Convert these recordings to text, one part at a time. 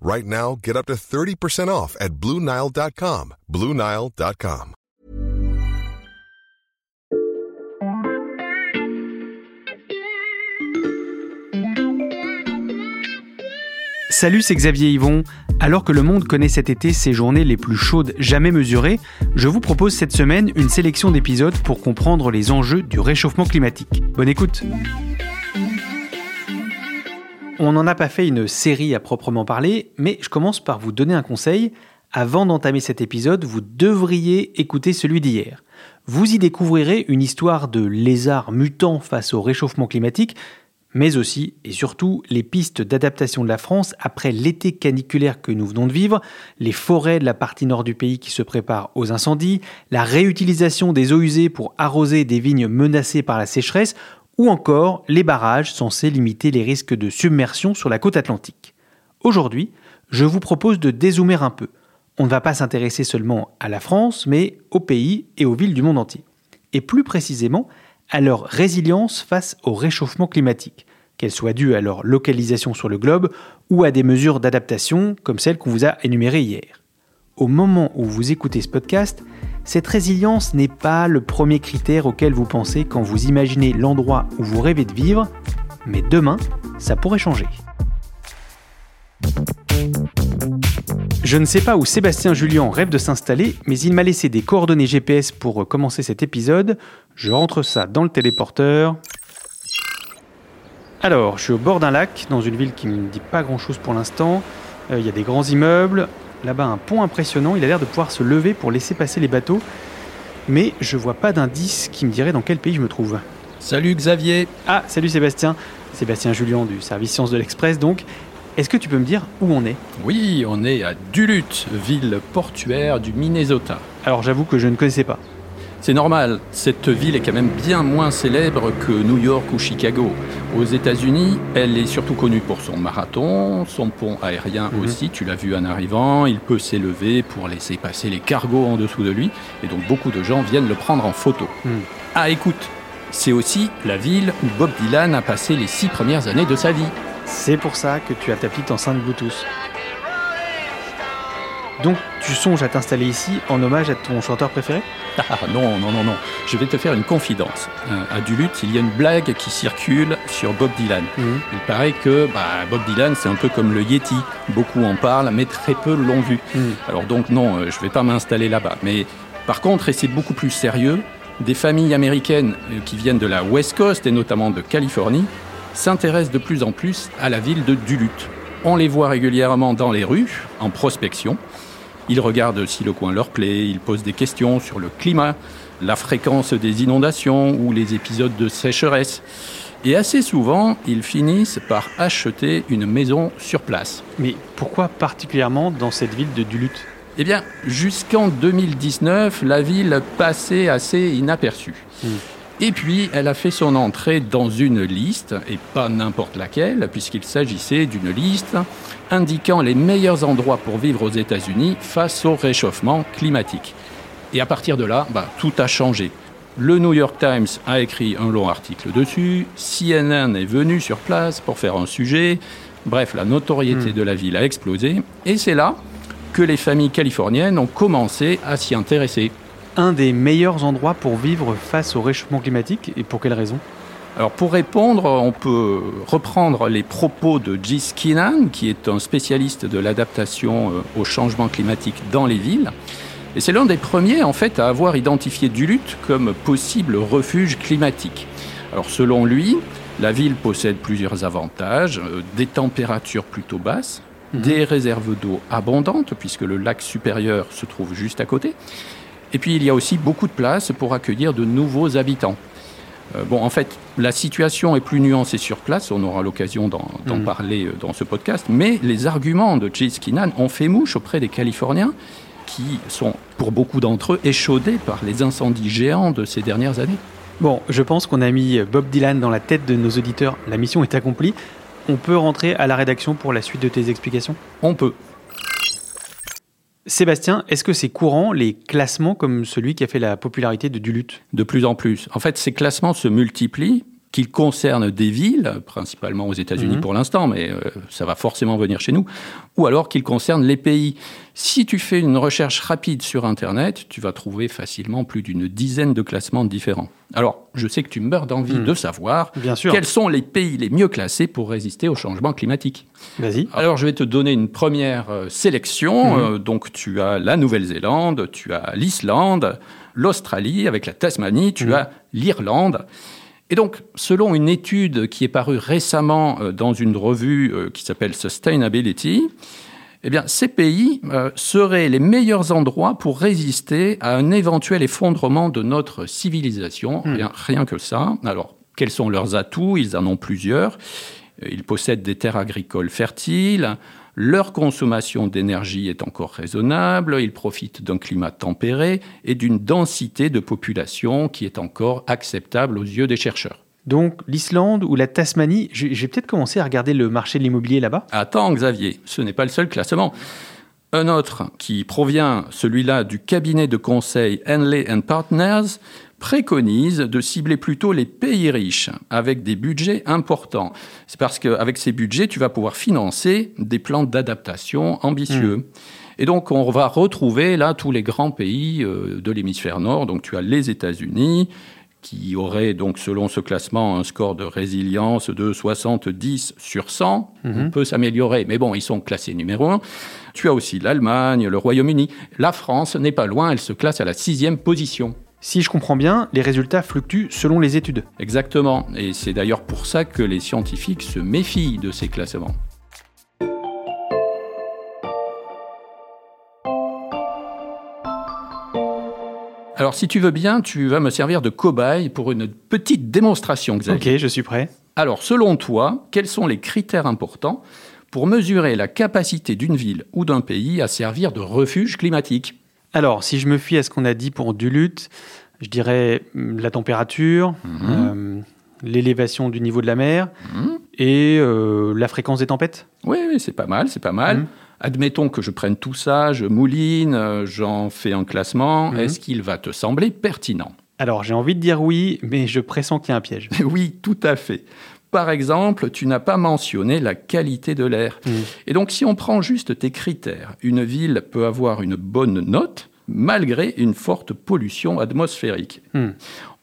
Right now, get up to 30% off at BlueNile.com. BlueNile.com. Salut, c'est Xavier Yvon. Alors que le monde connaît cet été ses journées les plus chaudes jamais mesurées, je vous propose cette semaine une sélection d'épisodes pour comprendre les enjeux du réchauffement climatique. Bonne écoute On n'en a pas fait une série à proprement parler, mais je commence par vous donner un conseil. Avant d'entamer cet épisode, vous devriez écouter celui d'hier. Vous y découvrirez une histoire de lézards mutants face au réchauffement climatique, mais aussi et surtout les pistes d'adaptation de la France après l'été caniculaire que nous venons de vivre, les forêts de la partie nord du pays qui se préparent aux incendies, la réutilisation des eaux usées pour arroser des vignes menacées par la sécheresse, ou encore les barrages censés limiter les risques de submersion sur la côte atlantique. Aujourd'hui, je vous propose de dézoomer un peu. On ne va pas s'intéresser seulement à la France, mais aux pays et aux villes du monde entier. Et plus précisément, à leur résilience face au réchauffement climatique, qu'elle soit due à leur localisation sur le globe ou à des mesures d'adaptation comme celles qu'on vous a énumérées hier. Au moment où vous écoutez ce podcast, cette résilience n'est pas le premier critère auquel vous pensez quand vous imaginez l'endroit où vous rêvez de vivre, mais demain, ça pourrait changer. Je ne sais pas où Sébastien Julien rêve de s'installer, mais il m'a laissé des coordonnées GPS pour commencer cet épisode. Je rentre ça dans le téléporteur. Alors, je suis au bord d'un lac, dans une ville qui ne me dit pas grand-chose pour l'instant. Euh, Il y a des grands immeubles. Là-bas, un pont impressionnant. Il a l'air de pouvoir se lever pour laisser passer les bateaux. Mais je vois pas d'indice qui me dirait dans quel pays je me trouve. Salut Xavier Ah, salut Sébastien. Sébastien Julien du service Sciences de l'Express, donc. Est-ce que tu peux me dire où on est? Oui, on est à Duluth, ville portuaire du Minnesota. Alors j'avoue que je ne connaissais pas. C'est normal, cette ville est quand même bien moins célèbre que New York ou Chicago. Aux États-Unis, elle est surtout connue pour son marathon, son pont aérien Mhm. aussi, tu l'as vu en arrivant, il peut s'élever pour laisser passer les cargos en dessous de lui, et donc beaucoup de gens viennent le prendre en photo. Mhm. Ah écoute, c'est aussi la ville où Bob Dylan a passé les six premières années de sa vie. C'est pour ça que tu as ta petite enceinte Bluetooth. Donc tu songes à t'installer ici en hommage à ton chanteur préféré? Ah non, non, non, non. Je vais te faire une confidence. Euh, à Duluth, il y a une blague qui circule sur Bob Dylan. Mhm. Il paraît que bah, Bob Dylan, c'est un peu comme le Yeti. Beaucoup en parlent, mais très peu l'ont vu. Mhm. Alors donc non, euh, je vais pas m'installer là-bas. Mais par contre, et c'est beaucoup plus sérieux, des familles américaines euh, qui viennent de la West Coast et notamment de Californie s'intéressent de plus en plus à la ville de Duluth. On les voit régulièrement dans les rues, en prospection. Ils regardent si le coin leur plaît, ils posent des questions sur le climat, la fréquence des inondations ou les épisodes de sécheresse. Et assez souvent, ils finissent par acheter une maison sur place. Mais pourquoi particulièrement dans cette ville de Duluth? Eh bien, jusqu'en 2019, la ville passait assez inaperçue. Hmm. Et puis, elle a fait son entrée dans une liste, et pas n'importe laquelle, puisqu'il s'agissait d'une liste indiquant les meilleurs endroits pour vivre aux États-Unis face au réchauffement climatique. Et à partir de là, bah, tout a changé. Le New York Times a écrit un long article dessus, CNN est venu sur place pour faire un sujet, bref, la notoriété Hmm. de la ville a explosé, et c'est là que les familles californiennes ont commencé à s'y intéresser. Un des meilleurs endroits pour vivre face au réchauffement climatique et pour quelle raison? Alors pour répondre, on peut reprendre les propos de G. Skinnan, qui est un spécialiste de l'adaptation euh, au changement climatique dans les villes. Et c'est l'un des premiers, en fait, à avoir identifié Duluth comme possible refuge climatique. Alors, selon lui, la ville possède plusieurs avantages, euh, des températures plutôt basses, mhm. des réserves d'eau abondantes, puisque le lac supérieur se trouve juste à côté, et puis il y a aussi beaucoup de place pour accueillir de nouveaux habitants. Euh, bon, en fait, la situation est plus nuancée sur place, on aura l'occasion d'en mhm. parler euh, dans ce podcast, mais les arguments de Chase Keenan ont fait mouche auprès des Californiens qui sont, pour beaucoup d'entre eux, échaudés par les incendies géants de ces dernières années. Bon, je pense qu'on a mis Bob Dylan dans la tête de nos auditeurs. La mission est accomplie. On peut rentrer à la rédaction pour la suite de tes explications? On peut. Sébastien, est-ce que c'est courant les classements comme celui qui a fait la popularité de Duluth? De plus en plus. En fait, ces classements se multiplient qu'il concerne des villes, principalement aux États-Unis mhm. pour l'instant, mais euh, ça va forcément venir chez nous, ou alors qu'il concerne les pays. Si tu fais une recherche rapide sur Internet, tu vas trouver facilement plus d'une dizaine de classements différents. Alors, je sais que tu meurs d'envie mhm. de savoir quels sont les pays les mieux classés pour résister au changement climatique. Vas-y. Alors, je vais te donner une première euh, sélection. Mhm. Euh, donc, tu as la Nouvelle-Zélande, tu as l'Islande, l'Australie, avec la Tasmanie, tu as l'Irlande. Et donc, selon une étude qui est parue récemment euh, dans une revue euh, qui s'appelle Sustainability, eh bien, ces pays euh, seraient les meilleurs endroits pour résister à un éventuel effondrement de notre civilisation. Hmm. Rien, rien que ça. Alors, quels sont leurs atouts? Ils en ont plusieurs. Ils possèdent des terres agricoles fertiles, leur consommation d'énergie est encore raisonnable, ils profitent d'un climat tempéré et d'une densité de population qui est encore acceptable aux yeux des chercheurs. Donc l'Islande ou la Tasmanie, j'ai peut-être commencé à regarder le marché de l'immobilier là-bas. Attends Xavier, ce n'est pas le seul classement. Un autre qui provient, celui-là, du cabinet de conseil Henley Partners, préconise de cibler plutôt les pays riches avec des budgets importants. C'est parce qu'avec ces budgets, tu vas pouvoir financer des plans d'adaptation ambitieux. Hmm. Et donc, on va retrouver là tous les grands pays euh, de l'hémisphère nord. Donc, tu as les États-Unis, qui auraient donc, selon ce classement, un score de résilience de 70 sur 100. On hmm. peut s'améliorer, mais bon, ils sont classés numéro 1. Tu as aussi l'Allemagne, le Royaume-Uni. La France n'est pas loin, elle se classe à la sixième position. Si je comprends bien, les résultats fluctuent selon les études. Exactement, et c'est d'ailleurs pour ça que les scientifiques se méfient de ces classements. Alors si tu veux bien, tu vas me servir de cobaye pour une petite démonstration, Xavier. Ok, je suis prêt. Alors selon toi, quels sont les critères importants pour mesurer la capacité d'une ville ou d'un pays à servir de refuge climatique? Alors, si je me fie à ce qu'on a dit pour Duluth, je dirais hum, la température, mhm. euh, l'élévation du niveau de la mer mhm. et euh, la fréquence des tempêtes. Oui, c'est pas mal, c'est pas mal. Mhm. Admettons que je prenne tout ça, je mouline, euh, j'en fais un classement. Est-ce qu'il va te sembler pertinent? Alors, j'ai envie de dire oui, mais je pressens qu'il y a un piège. oui, tout à fait. Par exemple, tu n'as pas mentionné la qualité de l'air. Mm. Et donc, si on prend juste tes critères, une ville peut avoir une bonne note malgré une forte pollution atmosphérique. Mm.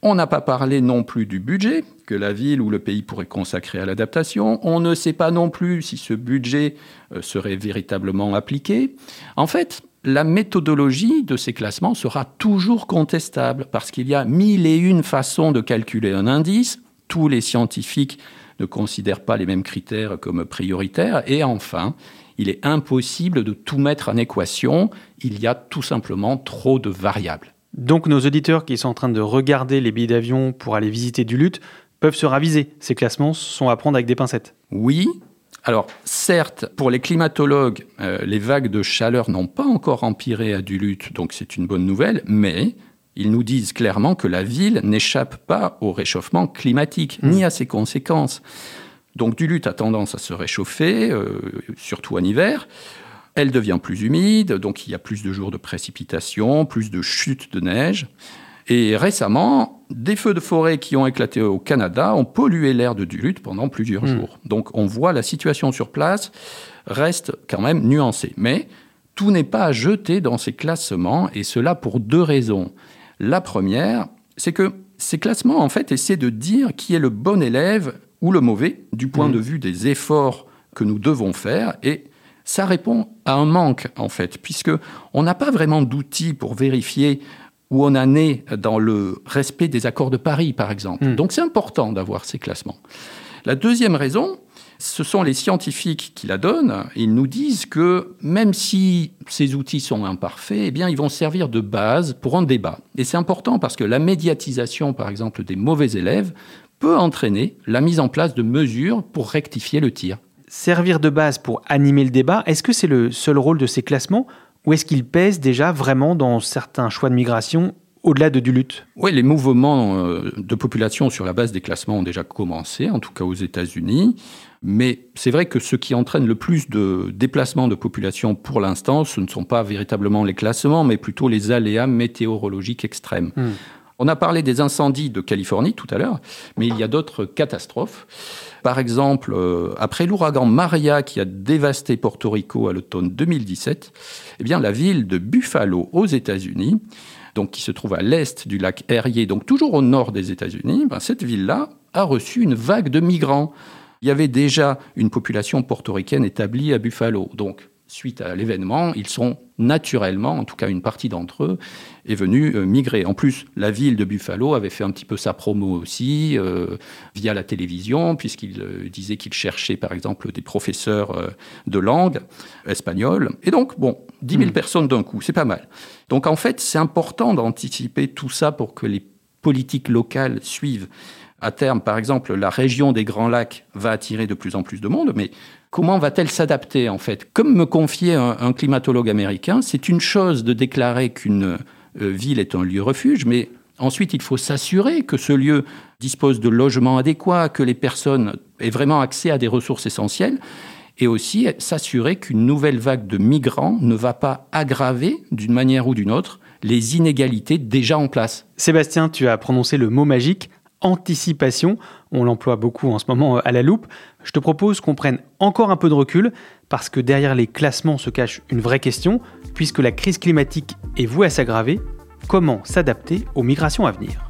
On n'a pas parlé non plus du budget que la ville ou le pays pourrait consacrer à l'adaptation. On ne sait pas non plus si ce budget euh, serait véritablement appliqué. En fait, la méthodologie de ces classements sera toujours contestable parce qu'il y a mille et une façons de calculer un indice tous les scientifiques ne considèrent pas les mêmes critères comme prioritaires. Et enfin, il est impossible de tout mettre en équation. Il y a tout simplement trop de variables. Donc nos auditeurs qui sont en train de regarder les billets d'avion pour aller visiter Duluth peuvent se raviser. Ces classements sont à prendre avec des pincettes. Oui. Alors certes, pour les climatologues, euh, les vagues de chaleur n'ont pas encore empiré à Duluth, donc c'est une bonne nouvelle, mais ils nous disent clairement que la ville n'échappe pas au réchauffement climatique, ni à ses conséquences. Donc Duluth a tendance à se réchauffer, euh, surtout en hiver. Elle devient plus humide, donc il y a plus de jours de précipitations, plus de chutes de neige. Et récemment, des feux de forêt qui ont éclaté au Canada ont pollué l'air de Duluth pendant plusieurs hmm. jours. Donc on voit la situation sur place reste quand même nuancée. Mais tout n'est pas à jeter dans ces classements, et cela pour deux raisons. La première, c'est que ces classements, en fait, essaient de dire qui est le bon élève ou le mauvais du point mmh. de vue des efforts que nous devons faire. Et ça répond à un manque, en fait, puisque on n'a pas vraiment d'outils pour vérifier où on en est dans le respect des accords de Paris, par exemple. Hmm. Donc c'est important d'avoir ces classements. La deuxième raison, ce sont les scientifiques qui la donnent. Ils nous disent que même si ces outils sont imparfaits, eh ils vont servir de base pour un débat. Et c'est important parce que la médiatisation, par exemple, des mauvais élèves peut entraîner la mise en place de mesures pour rectifier le tir. Servir de base pour animer le débat, est-ce que c'est le seul rôle de ces classements ou est-ce qu'ils pèsent déjà vraiment dans certains choix de migration au-delà de Duluth Oui, les mouvements euh, de population sur la base des classements ont déjà commencé, en tout cas aux États-Unis. Mais c'est vrai que ce qui entraîne le plus de déplacements de population pour l'instant, ce ne sont pas véritablement les classements, mais plutôt les aléas météorologiques extrêmes. Hmm. On a parlé des incendies de Californie tout à l'heure, mais il y a d'autres catastrophes. Par exemple, euh, après l'ouragan Maria qui a dévasté Porto Rico à l'automne 2017, eh bien, la ville de Buffalo aux États-Unis, donc qui se trouve à l'est du lac Erie, donc toujours au nord des États-Unis, ben, cette ville-là a reçu une vague de migrants. Il y avait déjà une population portoricaine établie à Buffalo. Donc, suite à l'événement, ils sont naturellement, en tout cas une partie d'entre eux, est venue euh, migrer. En plus, la ville de Buffalo avait fait un petit peu sa promo aussi euh, via la télévision, puisqu'il euh, disait qu'il cherchait par exemple des professeurs de langue espagnole. Et donc, bon, 10 000 personnes d'un coup, c'est pas mal. Donc en fait, c'est important d'anticiper tout ça pour que les politiques locales suivent. À terme, par exemple, la région des Grands Lacs va attirer de plus en plus de monde, mais comment va-t-elle s'adapter en fait? Comme me confiait un, climatologue américain, c'est une chose de déclarer qu'une euh, ville est un lieu refuge, mais ensuite il faut s'assurer que ce lieu dispose de logements adéquats, que les personnes aient vraiment accès à des ressources essentielles, et aussi s'assurer qu'une nouvelle vague de migrants ne va pas aggraver d'une manière ou d'une autre les inégalités déjà en place. Sébastien, tu as prononcé le mot magique anticipation. On l'emploie beaucoup en ce moment euh, à la loupe. Je te propose qu'on prenne encore un peu de recul parce que derrière les classements se cache une vraie question. Puisque la crise climatique est vouée à s'aggraver, comment s'adapter aux migrations à venir?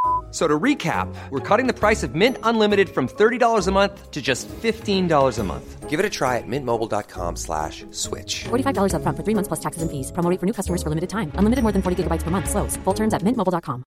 F- So to recap, we're cutting the price of Mint Unlimited from $30 a month to just $15 a month. Give it a try at mintmobile.com slash switch. $45 upfront for three months plus taxes and fees. Promo for new customers for limited time. Unlimited more than 40 gigabytes per month. Slows. Full terms at mintmobile.com.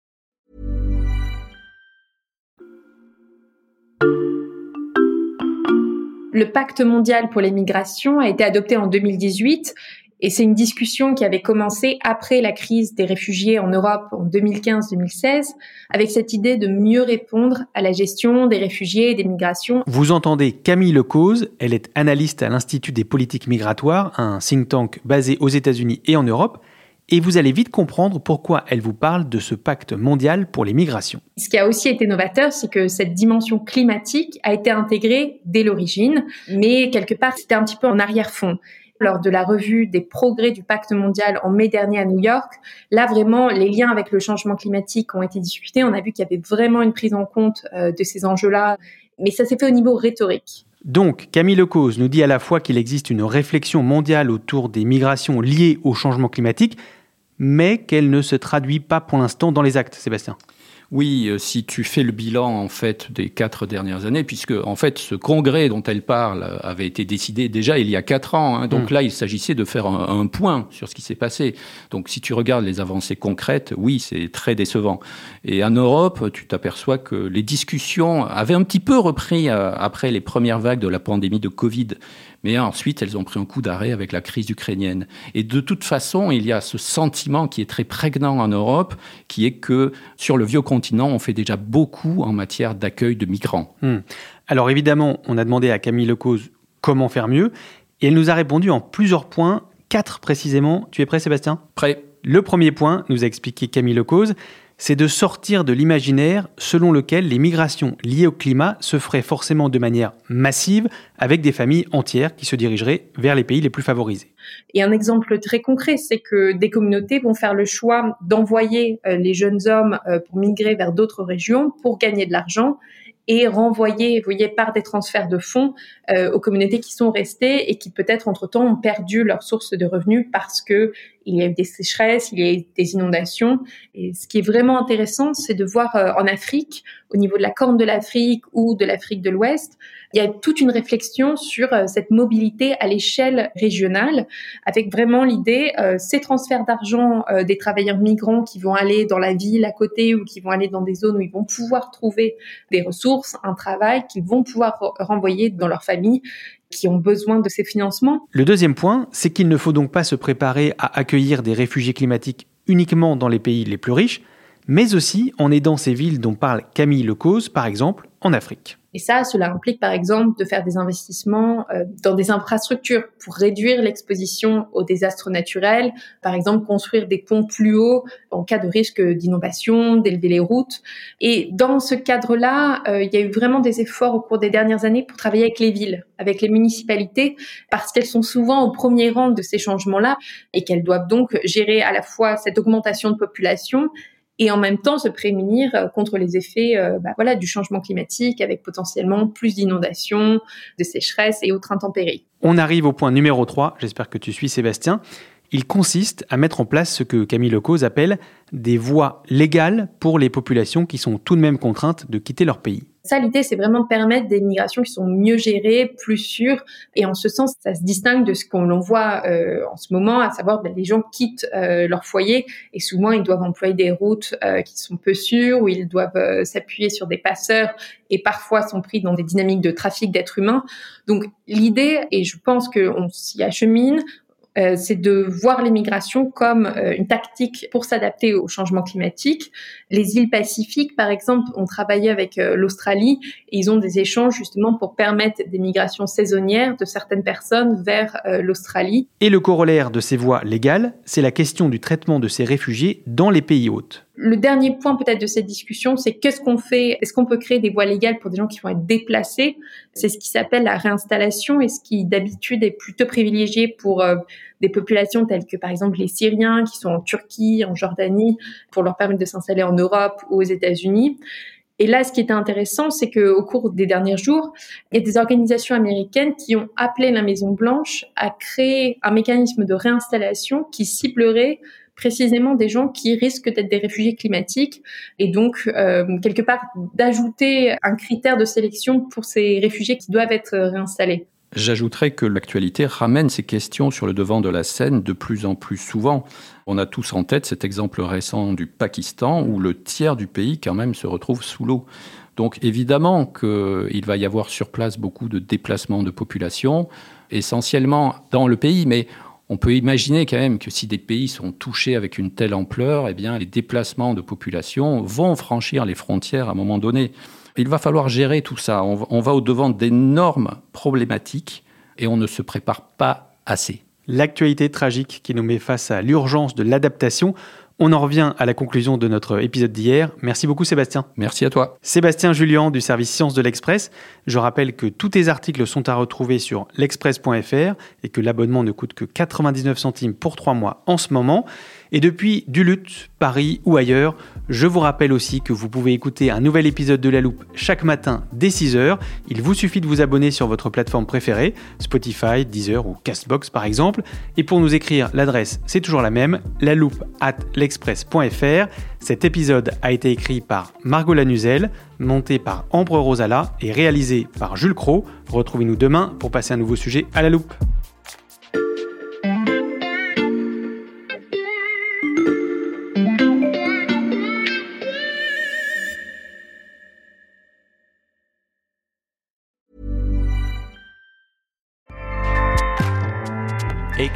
Le pacte mondial pour les migrations a été adopté en 2018 et c'est une discussion qui avait commencé après la crise des réfugiés en Europe en 2015-2016 avec cette idée de mieux répondre à la gestion des réfugiés et des migrations. Vous entendez Camille Lecause, elle est analyste à l'Institut des politiques migratoires, un think tank basé aux États-Unis et en Europe, et vous allez vite comprendre pourquoi elle vous parle de ce pacte mondial pour les migrations. Ce qui a aussi été novateur, c'est que cette dimension climatique a été intégrée dès l'origine, mais quelque part c'était un petit peu en arrière-fond lors de la revue des progrès du pacte mondial en mai dernier à New York. Là, vraiment, les liens avec le changement climatique ont été discutés. On a vu qu'il y avait vraiment une prise en compte euh, de ces enjeux-là, mais ça s'est fait au niveau rhétorique. Donc, Camille Lecause nous dit à la fois qu'il existe une réflexion mondiale autour des migrations liées au changement climatique, mais qu'elle ne se traduit pas pour l'instant dans les actes, Sébastien. Oui, euh, si tu fais le bilan en fait des quatre dernières années, puisque en fait ce congrès dont elle parle euh, avait été décidé déjà il y a quatre ans. hein. donc Mm. là, il s'agissait de faire un, un point sur ce qui s'est passé. Donc si tu regardes les avancées concrètes, oui, c'est très décevant. Et en Europe, tu t'aperçois que les discussions avaient un petit peu repris euh, après les premières vagues de la pandémie de Covid. Mais ensuite, elles ont pris un coup d'arrêt avec la crise ukrainienne. Et de toute façon, il y a ce sentiment qui est très prégnant en Europe, qui est que sur le vieux continent, on fait déjà beaucoup en matière d'accueil de migrants. Hmm. Alors évidemment, on a demandé à Camille Lecause comment faire mieux, et elle nous a répondu en plusieurs points, quatre précisément. Tu es prêt Sébastien? Prêt Le premier point, nous a expliqué Camille Lecause, c'est de sortir de l'imaginaire selon lequel les migrations liées au climat se feraient forcément de manière massive avec des familles entières qui se dirigeraient vers les pays les plus favorisés. Et un exemple très concret, c'est que des communautés vont faire le choix d'envoyer euh, les jeunes hommes euh, pour migrer vers d'autres régions pour gagner de l'argent et renvoyer, vous voyez, par des transferts de fonds euh, aux communautés qui sont restées et qui peut-être entre-temps ont perdu leur source de revenus parce que il y a eu des sécheresses, il y a eu des inondations. Et ce qui est vraiment intéressant, c'est de voir euh, en Afrique, au niveau de la Corne de l'Afrique ou de l'Afrique de l'Ouest, il y a toute une réflexion sur euh, cette mobilité à l'échelle régionale, avec vraiment l'idée, ces transferts d'argent des travailleurs migrants qui vont aller dans la ville à côté ou qui vont aller dans des zones où ils vont pouvoir trouver des ressources, un travail qu'ils vont pouvoir renvoyer dans leur famille qui ont besoin de ces financements. Le deuxième point, c'est qu'il ne faut donc pas se préparer à accueillir des réfugiés climatiques uniquement dans les pays les plus riches, mais aussi en aidant ces villes dont parle Camille Lecause, par exemple, en Afrique. Et ça, cela implique par exemple de faire des investissements euh, dans des infrastructures pour réduire l'exposition aux désastres naturels, par exemple construire des ponts plus hauts en cas de risque d'inondation, d'élever les routes. Et dans ce cadre-là, euh, il y a eu vraiment des efforts au cours des dernières années pour travailler avec les villes, avec les municipalités, parce qu'elles sont souvent au premier rang de ces changements-là et qu'elles doivent donc gérer à la fois cette augmentation de population et en même temps se prémunir euh, contre les effets euh, bah, du changement climatique avec potentiellement plus d'inondations, de sécheresses et autres intempéries. On arrive au point numéro 3, j'espère que tu suis Sébastien. Il consiste à mettre en place ce que Camille Lecause appelle des voies légales pour les populations qui sont tout de même contraintes de quitter leur pays. Ça, l'idée, c'est vraiment de permettre des migrations qui sont mieux gérées, plus sûres. Et en ce sens, ça se distingue de ce qu'on voit euh, en ce moment, à savoir ben, les gens quittent euh, leur foyer et souvent ils doivent employer des routes euh, qui sont peu sûres, où ils doivent s'appuyer sur des passeurs et parfois sont pris dans des dynamiques de trafic d'êtres humains. Donc l'idée, et je pense qu'on s'y achemine, euh, c'est de voir l'immigration comme euh, une tactique pour s'adapter au changement climatique. Les îles Pacifiques, par exemple, ont travaillé avec euh, l'Australie et ils ont des échanges justement pour permettre des migrations saisonnières de certaines personnes vers l'Australie. Et le corollaire de ces voies légales, c'est la question du traitement de ces réfugiés dans les pays hôtes. Le dernier point peut-être de cette discussion, c'est qu'est-ce qu'on fait Est-ce qu'on peut créer des voies légales pour des gens qui vont être déplacés? C'est ce qui s'appelle la réinstallation et ce qui d'habitude est plutôt privilégié pour euh, des populations telles que par exemple les Syriens qui sont en Turquie, en Jordanie, pour leur permettre de s'installer en Europe ou aux États-Unis. Et là, ce qui était intéressant, c'est qu'au cours des derniers jours, il y a des organisations américaines qui ont appelé la Maison Blanche à créer un mécanisme de réinstallation qui ciblerait précisément des gens qui risquent d'être des réfugiés climatiques et donc euh, quelque part d'ajouter un critère de sélection pour ces réfugiés qui doivent être réinstallés. J'ajouterais que l'actualité ramène ces questions sur le devant de la scène de plus en plus souvent. On a tous en tête cet exemple récent du Pakistan où le tiers du pays quand même se retrouve sous l'eau. Donc évidemment qu'il va y avoir sur place beaucoup de déplacements de population, essentiellement dans le pays, mais on peut imaginer quand même que si des pays sont touchés avec une telle ampleur, eh bien, les déplacements de population vont franchir les frontières à un moment donné. Il va falloir gérer tout ça. On va au-devant d'énormes problématiques et on ne se prépare pas assez. L'actualité tragique qui nous met face à l'urgence de l'adaptation on en revient à la conclusion de notre épisode d'hier. Merci beaucoup Sébastien. Merci à toi. Sébastien Julien du service Sciences de l'Express. Je rappelle que tous tes articles sont à retrouver sur l'express.fr et que l'abonnement ne coûte que 99 centimes pour 3 mois en ce moment. Et depuis Duluth, Paris ou ailleurs, je vous rappelle aussi que vous pouvez écouter un nouvel épisode de La Loupe chaque matin dès 6h. Il vous suffit de vous abonner sur votre plateforme préférée, Spotify, Deezer ou Castbox par exemple. Et pour nous écrire, l'adresse c'est toujours la même, la loupe at l'express.fr. Cet épisode a été écrit par Margot Lanuzel, monté par Ambre Rosala et réalisé par Jules Cro. Retrouvez-nous demain pour passer un nouveau sujet à la loupe.